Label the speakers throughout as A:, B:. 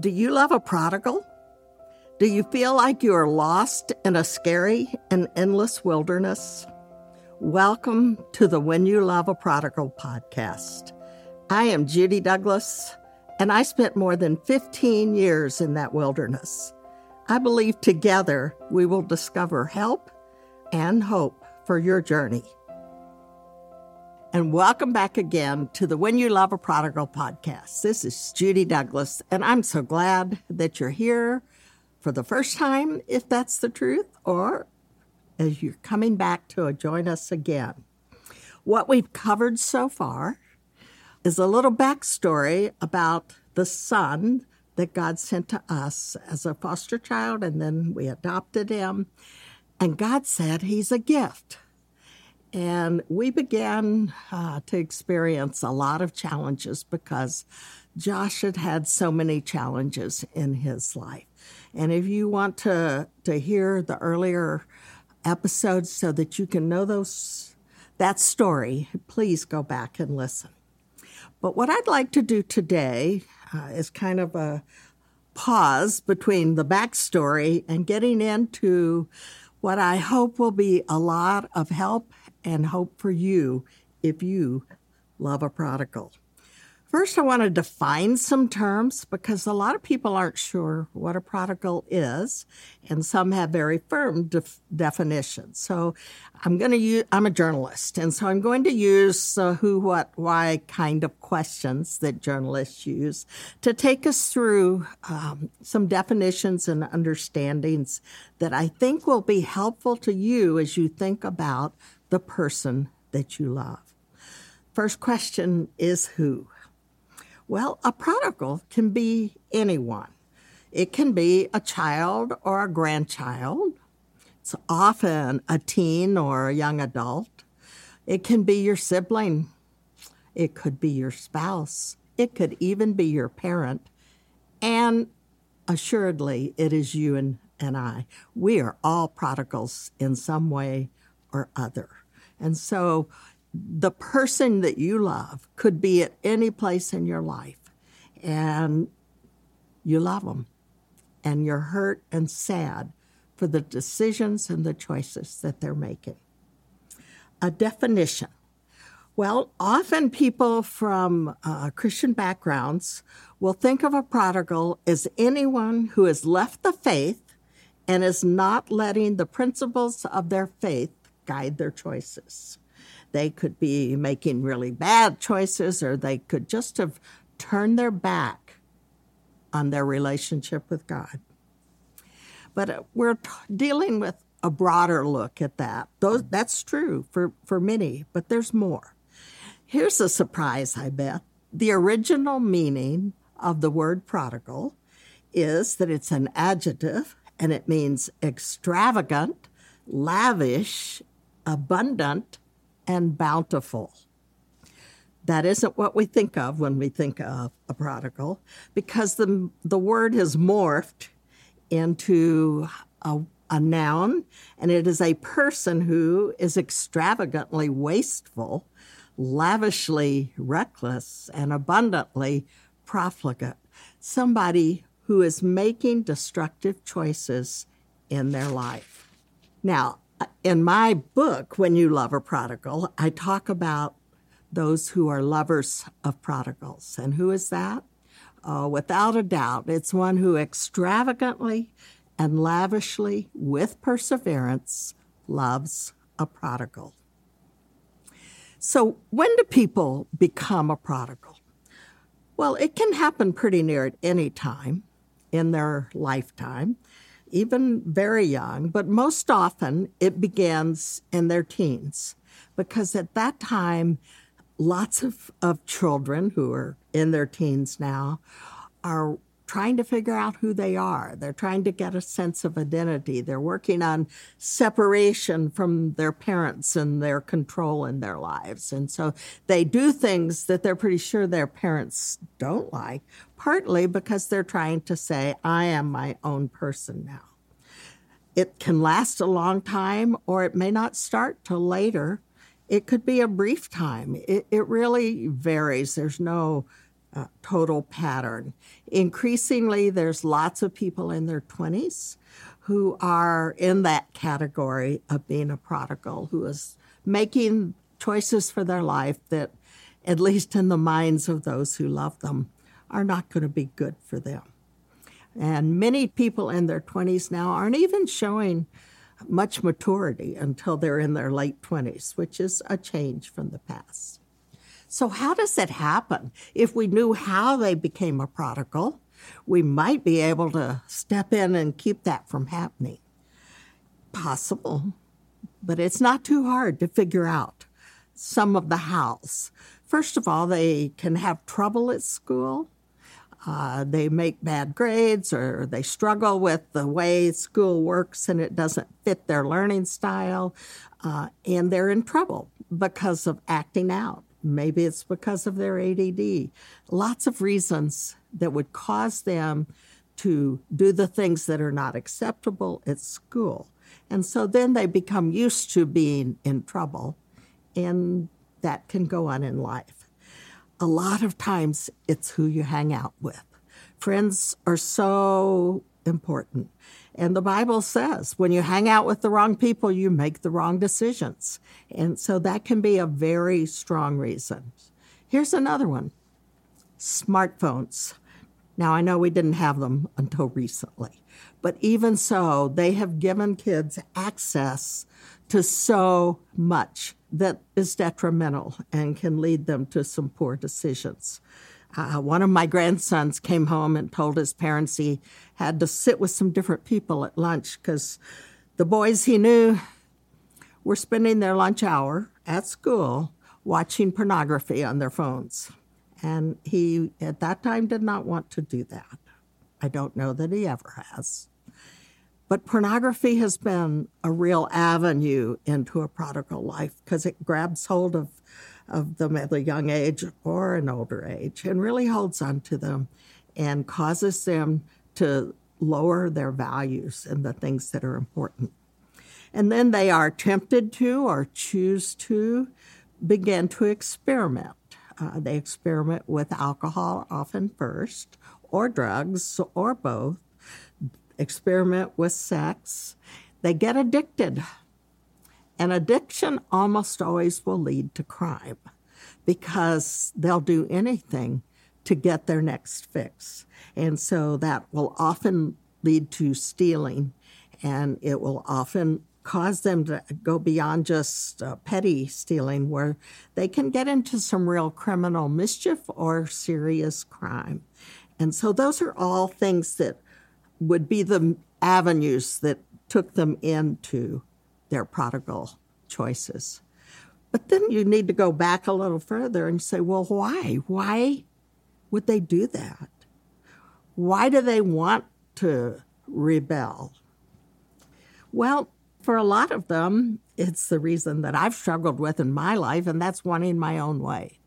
A: Do you love a prodigal? Do you feel like you are lost in a scary and endless wilderness? Welcome to the When You Love a Prodigal podcast. I am Judy Douglass, and I spent more than 15 years in that wilderness. I believe together we will discover help and hope for your journey. And welcome back again to the When You Love a Prodigal podcast. This is Judy Douglass, and I'm so glad that you're here for the first time, if that's the truth, or as you're coming back to join us again. What we've covered so far is a little backstory about the son that God sent to us as a foster child, and then we adopted him. And God said he's a gift. And we began uh, to experience a lot of challenges because Josh had had so many challenges in his life. And if you want to, to hear the earlier episodes so that you can know those that story, please go back and listen. But what I'd like to do today uh, is kind of a pause between the backstory and getting into what I hope will be a lot of help and hope for you if you love a prodigal. First, I want to define some terms because a lot of people aren't sure what a prodigal is, and some have very firm def- definitions. So, I'm going to use, I'm a journalist, and so I'm going to use uh, who, what, why kind of questions that journalists use to take us through um, some definitions and understandings that I think will be helpful to you as you think about the person that you love. First question is who? Well, a prodigal can be anyone. It can be a child or a grandchild. It's often a teen or a young adult. It can be your sibling. It could be your spouse. It could even be your parent. And assuredly, it is you and, and I. We are all prodigals in some way or other. And so the person that you love could be at any place in your life and you love them and you're hurt and sad for the decisions and the choices that they're making. A definition. Well, often people from uh, Christian backgrounds will think of a prodigal as anyone who has left the faith and is not letting the principles of their faith guide their choices. They could be making really bad choices, or they could just have turned their back on their relationship with God. But uh, we're t- dealing with a broader look at that. Those, that's true for, for many, but there's more. Here's a surprise, I bet. The original meaning of the word prodigal is that it's an adjective and it means extravagant, lavish, abundant, and bountiful. That isn't what we think of when we think of a prodigal, because the, the word has morphed into a, a noun, and it is a person who is extravagantly wasteful, lavishly reckless, and abundantly profligate. Somebody who is making destructive choices in their life. Now, in my book, When You Love a Prodigal, I talk about those who are lovers of prodigals. And who is that? Uh, without a doubt, it's one who extravagantly and lavishly, with perseverance, loves a prodigal. So, when do people become a prodigal? Well, it can happen pretty near at any time in their lifetime even very young, but most often it begins in their teens. Because at that time, lots of, of children who are in their teens now are trying to figure out who they are. They're trying to get a sense of identity. They're working on separation from their parents and their control in their lives. And so they do things that they're pretty sure their parents don't like, partly because they're trying to say, I am my own person now. It can last a long time or it may not start till later. It could be a brief time. It, it really varies. There's no uh, total pattern. Increasingly, there's lots of people in their 20s who are in that category of being a prodigal, who is making choices for their life that, at least in the minds of those who love them, are not going to be good for them. And many people in their 20s now aren't even showing much maturity until they're in their late 20s, which is a change from the past. So, how does it happen? If we knew how they became a prodigal, we might be able to step in and keep that from happening. Possible, but it's not too hard to figure out some of the hows. First of all, they can have trouble at school. Uh, they make bad grades or they struggle with the way school works and it doesn't fit their learning style. Uh, and they're in trouble because of acting out. Maybe it's because of their ADD. Lots of reasons that would cause them to do the things that are not acceptable at school. And so then they become used to being in trouble, and that can go on in life a lot of times it's who you hang out with. Friends are so important. And the Bible says when you hang out with the wrong people, you make the wrong decisions. And so that can be a very strong reason. Here's another one smartphones. Now, I know we didn't have them until recently, but even so, they have given kids access to so much that is detrimental and can lead them to some poor decisions. Uh, one of my grandsons came home and told his parents he had to sit with some different people at lunch because the boys he knew were spending their lunch hour at school watching pornography on their phones. And he, at that time, did not want to do that. I don't know that he ever has. But pornography has been a real avenue into a prodigal life because it grabs hold of, of them at a young age or an older age and really holds on to them and causes them to lower their values and the things that are important. And then they are tempted to or choose to begin to experiment. Uh, they experiment with alcohol often first, or drugs, or both experiment with sex, they get addicted. And addiction almost always will lead to crime because they'll do anything to get their next fix. And so that will often lead to stealing and it will often cause them to go beyond just uh, petty stealing, where they can get into some real criminal mischief or serious crime. And so, those are all things that would be the avenues that took them into their prodigal choices. But then you need to go back a little further and say, well, why? Why would they do that? Why do they want to rebel? Well, for a lot of them, it's the reason that I've struggled with in my life, and that's wanting my own way.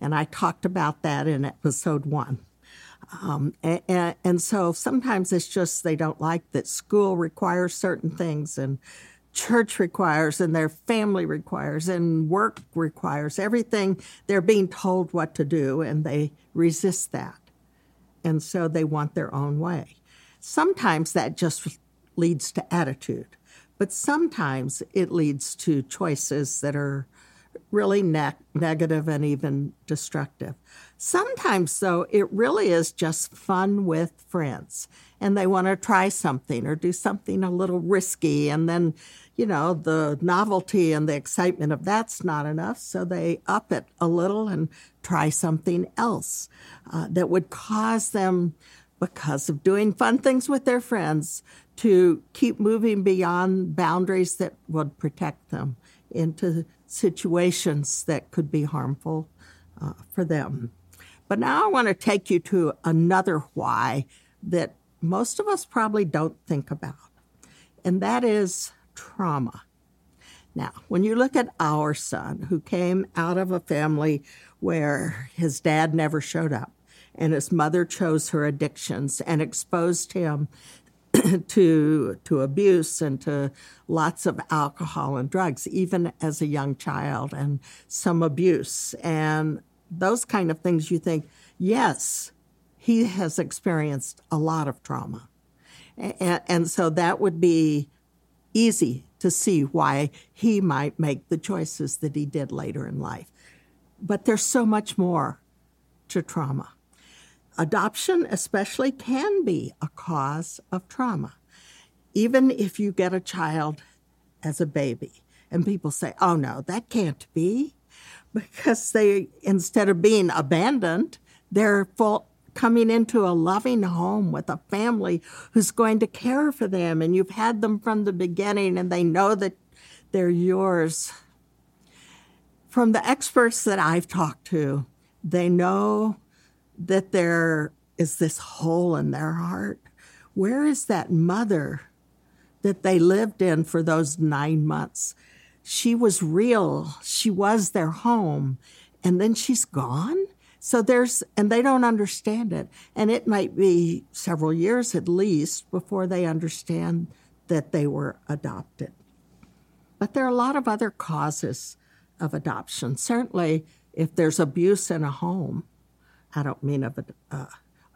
A: And I talked about that in episode one. Um, and, and, so sometimes it's just they don't like that school requires certain things and church requires and their family requires and work requires everything. They're being told what to do and they resist that. And so they want their own way. Sometimes that just leads to attitude, but sometimes it leads to choices that are really ne- negative and even destructive. Sometimes, though, it really is just fun with friends and they want to try something or do something a little risky. And then, you know, the novelty and the excitement of that's not enough. So they up it a little and try something else uh, that would cause them, because of doing fun things with their friends, to keep moving beyond boundaries that would protect them into situations that could be harmful uh, for them. But now I want to take you to another why that most of us probably don't think about, and that is trauma. Now, when you look at our son, who came out of a family where his dad never showed up and his mother chose her addictions and exposed him to to abuse and to lots of alcohol and drugs, even as a young child, and some abuse. And those kind of things, you think, yes, he has experienced a lot of trauma. And, and so that would be easy to see why he might make the choices that he did later in life. But there's so much more to trauma. Adoption, especially, can be a cause of trauma. Even if you get a child as a baby and people say, oh no, that can't be, because they, instead of being abandoned, they're full, coming into a loving home with a family who's going to care for them and you've had them from the beginning and they know that they're yours. From the experts that I've talked to, they know that there is this hole in their heart. Where is that mother that they lived in for those nine months? She was real. She was their home. And then she's gone? So there's, and they don't understand it. And it might be several years at least before they understand that they were adopted. But there are a lot of other causes of adoption. Certainly, if there's abuse in a home, I don't mean of, uh,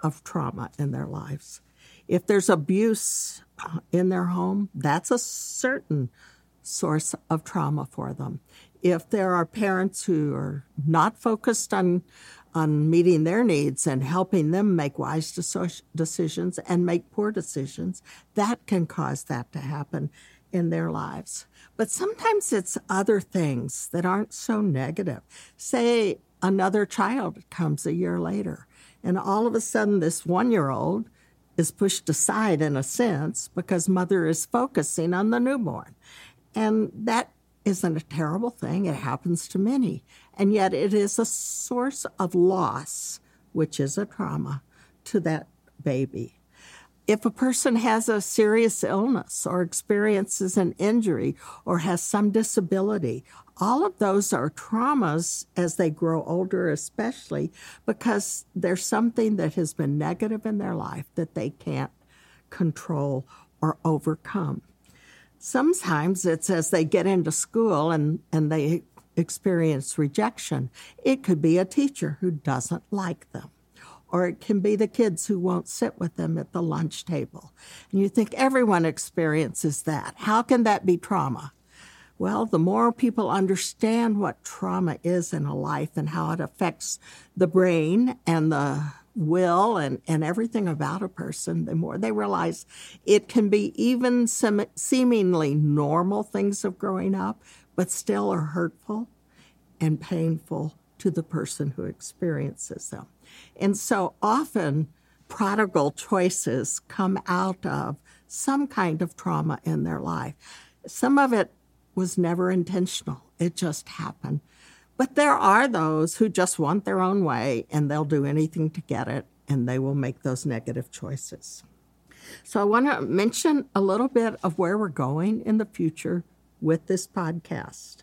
A: of trauma in their lives. If there's abuse uh, in their home, that's a certain source of trauma for them. If there are parents who are not focused on on meeting their needs and helping them make wise decisions and make poor decisions, that can cause that to happen in their lives. But sometimes it's other things that aren't so negative. Say another child comes a year later, and all of a sudden, this one year old is pushed aside in a sense because mother is focusing on the newborn. And that isn't a terrible thing. It happens to many. And yet it is a source of loss, which is a trauma to that baby. If a person has a serious illness or experiences an injury or has some disability, all of those are traumas as they grow older, especially because there's something that has been negative in their life that they can't control or overcome. Sometimes it's as they get into school and, and they experience rejection. It could be a teacher who doesn't like them, or it can be the kids who won't sit with them at the lunch table. And you think everyone experiences that. How can that be trauma? Well, the more people understand what trauma is in a life and how it affects the brain and the will and, and everything about a person, the more they realize it can be even sem- seemingly normal things of growing up, but still are hurtful and painful to the person who experiences them. And so often, prodigal choices come out of some kind of trauma in their life. Some of it was never intentional, it just happened. But there are those who just want their own way and they'll do anything to get it and they will make those negative choices. So I want to mention a little bit of where we're going in the future with this podcast.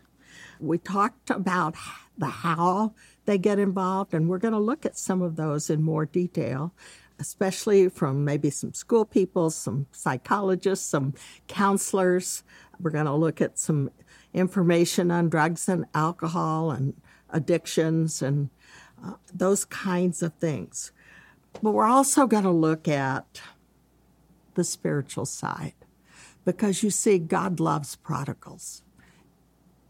A: We talked about the how they get involved, and we're going to look at some of those in more detail, especially from maybe some school people, some psychologists, some counselors. We're going to look at some information on drugs and alcohol and addictions and uh, those kinds of things. But we're also going to look at the spiritual side because you see, God loves prodigals.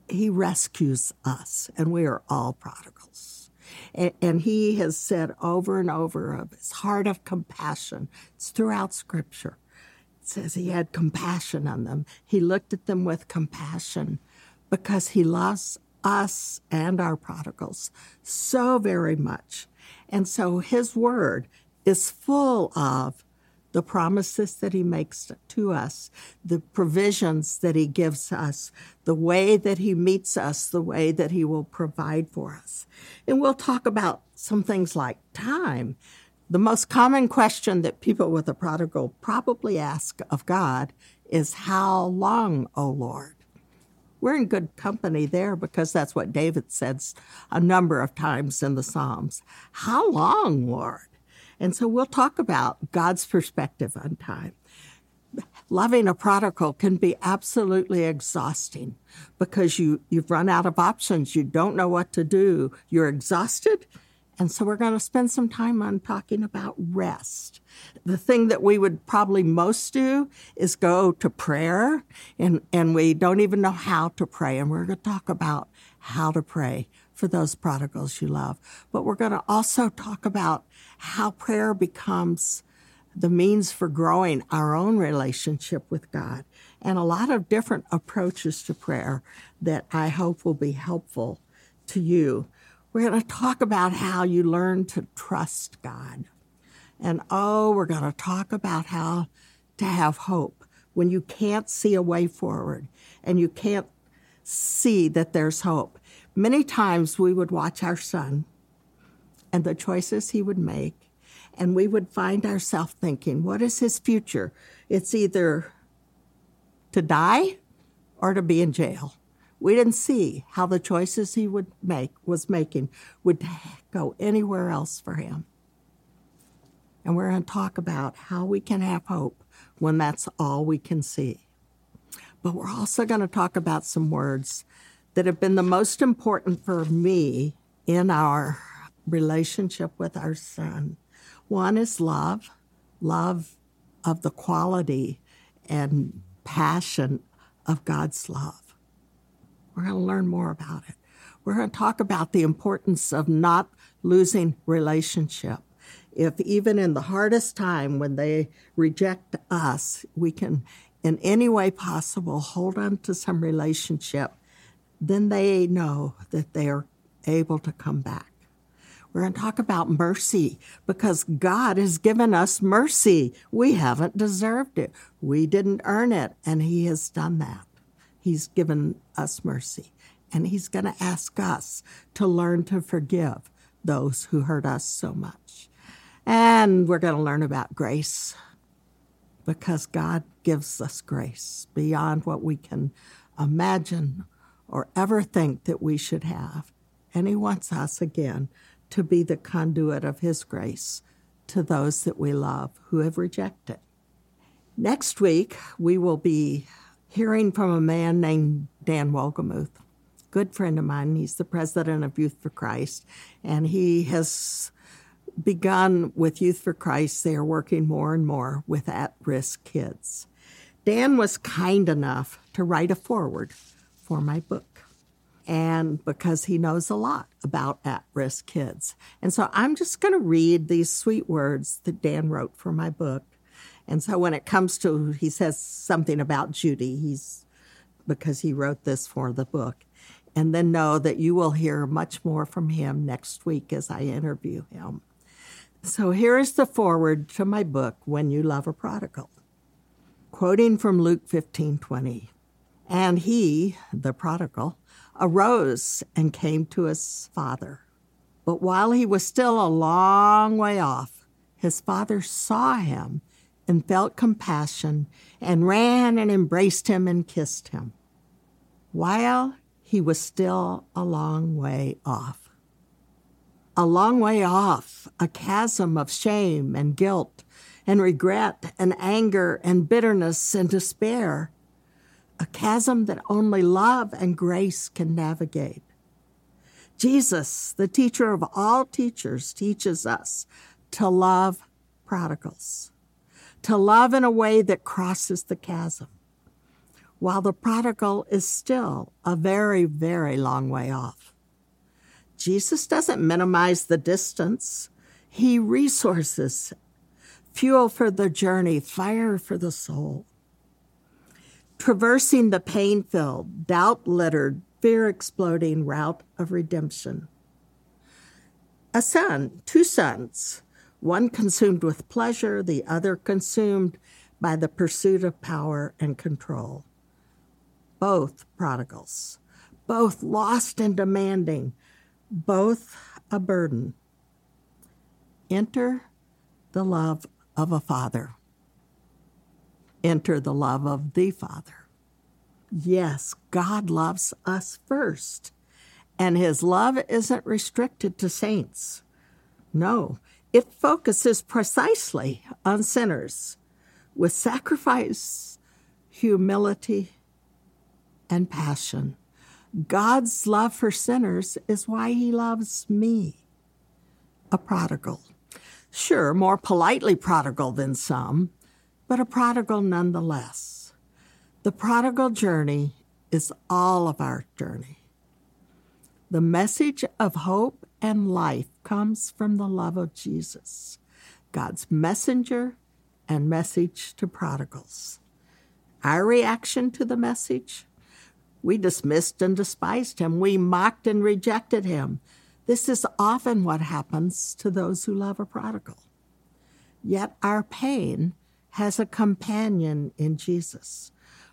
A: He rescues us, and we are all prodigals. And, and he has said over and over of his heart of compassion. It's throughout Scripture. It says he had compassion on them. He looked at them with compassion because he loves us and our prodigals so very much. And so his word is full of the promises that he makes to us, the provisions that he gives us, the way that he meets us, the way that he will provide for us. And we'll talk about some things like time. The most common question that people with a prodigal probably ask of God is, How long, O Lord? We're in good company there because that's what David says a number of times in the Psalms. How long, Lord? And so we'll talk about God's perspective on time. loving a prodigal can be absolutely exhausting because you, you've run out of options. You don't know what to do. You're exhausted. And so we're going to spend some time on talking about rest. The thing that we would probably most do is go to prayer, and, and we don't even know how to pray. And we're going to talk about how to pray for those prodigals you love. But we're going to also talk about how prayer becomes the means for growing our own relationship with God and a lot of different approaches to prayer that I hope will be helpful to you. We're going to talk about how you learn to trust God. And oh, we're going to talk about how to have hope when you can't see a way forward and you can't see that there's hope. Many times we would watch our son and the choices he would make and we would find ourselves thinking, what is his future? It's either to die or to be in jail. We didn't see how the choices he would make was making would go anywhere else for him. And we're going to talk about how we can have hope when that's all we can see. But we're also going to talk about some words that have been the most important for me in our relationship with our son. One is love, love of the quality and passion of God's love. We're going to learn more about it. We're going to talk about the importance of not losing relationship. If even in the hardest time when they reject us, we can in any way possible hold on to some relationship, then they know that they are able to come back. We're going to talk about mercy because God has given us mercy. We haven't deserved it. We didn't earn it, and He has done that. He's given us mercy, and He's going to ask us to learn to forgive those who hurt us so much. And we're going to learn about grace because God gives us grace beyond what we can imagine or ever think that we should have. And He wants us again to be the conduit of His grace to those that we love who have rejected. Next week, we will be hearing from a man named Dan Wolgemuth, good friend of mine. He's the president of Youth for Christ, and he has begun with Youth for Christ. They are working more and more with at risk kids. Dan was kind enough to write a foreword for my book and because he knows a lot about at risk kids. And so I'm just going to read these sweet words that Dan wrote for my book. And so when it comes to, he says something about Judy, he's because he wrote this for the book. And then know that you will hear much more from him next week as I interview him. So here is the foreword to my book, When You Love a Prodigal. Quoting from Luke 15 20. And he, the prodigal, arose and came to his father. But while he was still a long way off, his father saw him and felt compassion and ran and embraced him and kissed him. While he was still a long way off. A long way off, a chasm of shame and guilt and regret and anger and bitterness and despair a chasm that only love and grace can navigate. Jesus, the teacher of all teachers, teaches us to love prodigals, to love in a way that crosses the chasm, while the prodigal is still a very, very long way off. Jesus doesn't minimize the distance, he resources fuel for the journey, fire for the soul traversing the pain filled, doubt littered, fear exploding route of redemption. A son, two sons, one consumed with pleasure, the other consumed by the pursuit of power and control. Both prodigals, both lost and demanding, both a burden. Enter the love of a father enter the love of the Father. Yes, God loves us first, and his love isn't restricted to saints. No, it focuses precisely on sinners with sacrifice humility, and passion. God's love for sinners is why he loves me, a prodigal. Sure, more politely prodigal than some, but a prodigal nonetheless. The prodigal journey is all of our journey. The message of hope and life comes from the love of Jesus, God's messenger and message to prodigals. Our reaction to the message? We dismissed and despised him. We mocked and rejected him. This is often what happens to those who love a prodigal. Yet our pain has a companion in Jesus.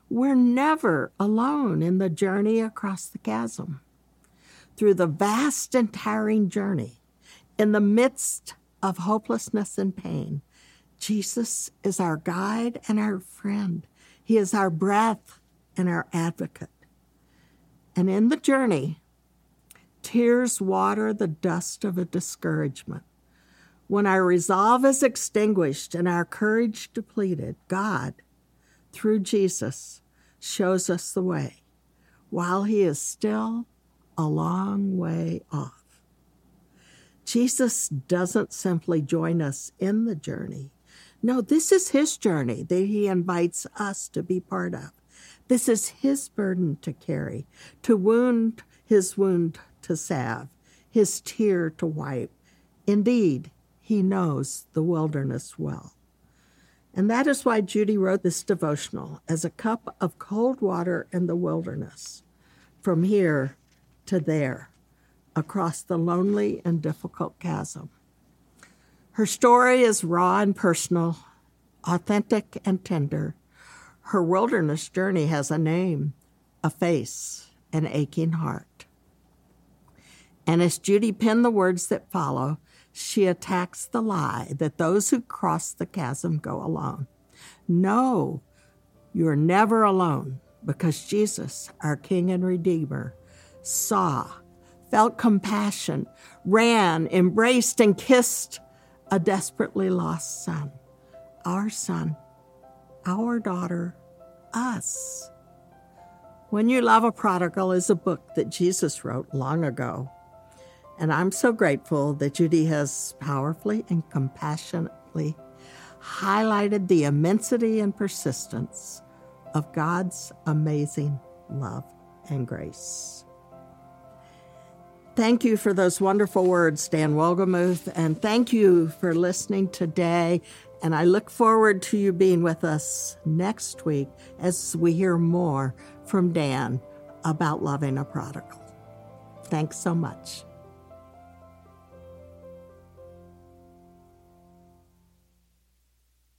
A: We're never alone in the journey across the chasm. Through the vast and tiring journey, in the midst of hopelessness and pain, Jesus is our guide and our friend. He is our breath and our advocate. And in the journey, tears water the dust of a discouragement. When our resolve is extinguished and our courage depleted, God, through Jesus, shows us the way while he is still a long way off. Jesus doesn't simply join us in the journey. No, this is his journey that he invites us to be part of. This is his burden to carry, to wound his wound to salve, his tear to wipe. Indeed, he knows the wilderness well. And that is why Judy wrote this devotional as a cup of cold water in the wilderness, from here to there, across the lonely and difficult chasm. Her story is raw and personal, authentic and tender, her wilderness journey has a name, a face, an aching heart. And as Judy penned the words that follow, she attacks the lie that those who cross the chasm go alone. No, you're never alone because Jesus, our King and Redeemer, saw, felt compassion, ran, embraced, and kissed a desperately lost son, our son, our daughter, us. When You Love a Prodigal is a book that Jesus wrote long ago. And I'm so grateful that Judy has powerfully and compassionately highlighted the immensity and persistence of God's amazing love and grace. Thank you for those wonderful words, Dan Wolgemuth, and thank you for listening today. And I look forward to you being with us next week as we hear more from Dan about loving a prodigal. Thanks so much.